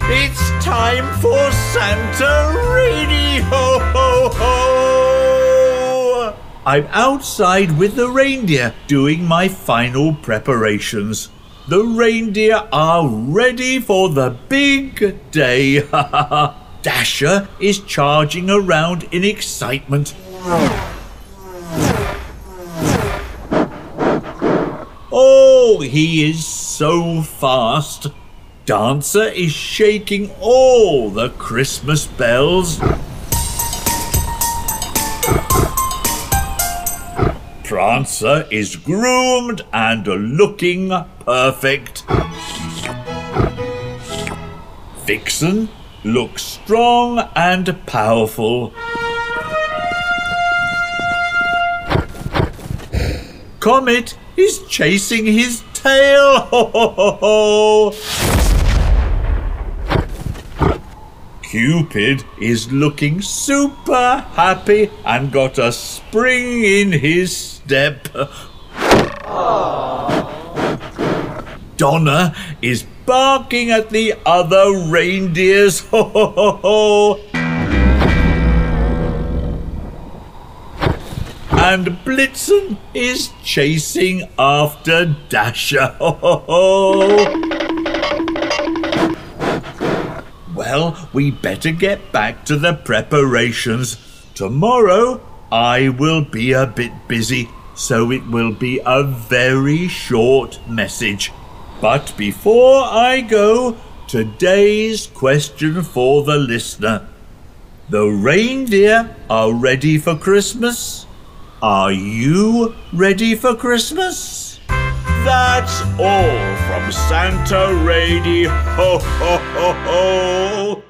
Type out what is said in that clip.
It's time for Santa Radio! Ho, ho! Ho! I'm outside with the reindeer doing my final preparations. The reindeer are ready for the big day. Dasher is charging around in excitement. Oh, he is so fast. Dancer is shaking all the Christmas bells. Prancer is groomed and looking perfect. Vixen looks strong and powerful. Comet is chasing his tail. Ho, ho, ho, ho. Cupid is looking super happy and got a spring in his step. Donner is barking at the other reindeers. Ho, ho, ho, ho. And Blitzen is chasing after Dasher. Well, we better get back to the preparations. Tomorrow I will be a bit busy, so it will be a very short message. But before I go, today's question for the listener. The reindeer are ready for Christmas? Are you ready for Christmas? That's all from Santa Radio. Ho, ho, ho, ho.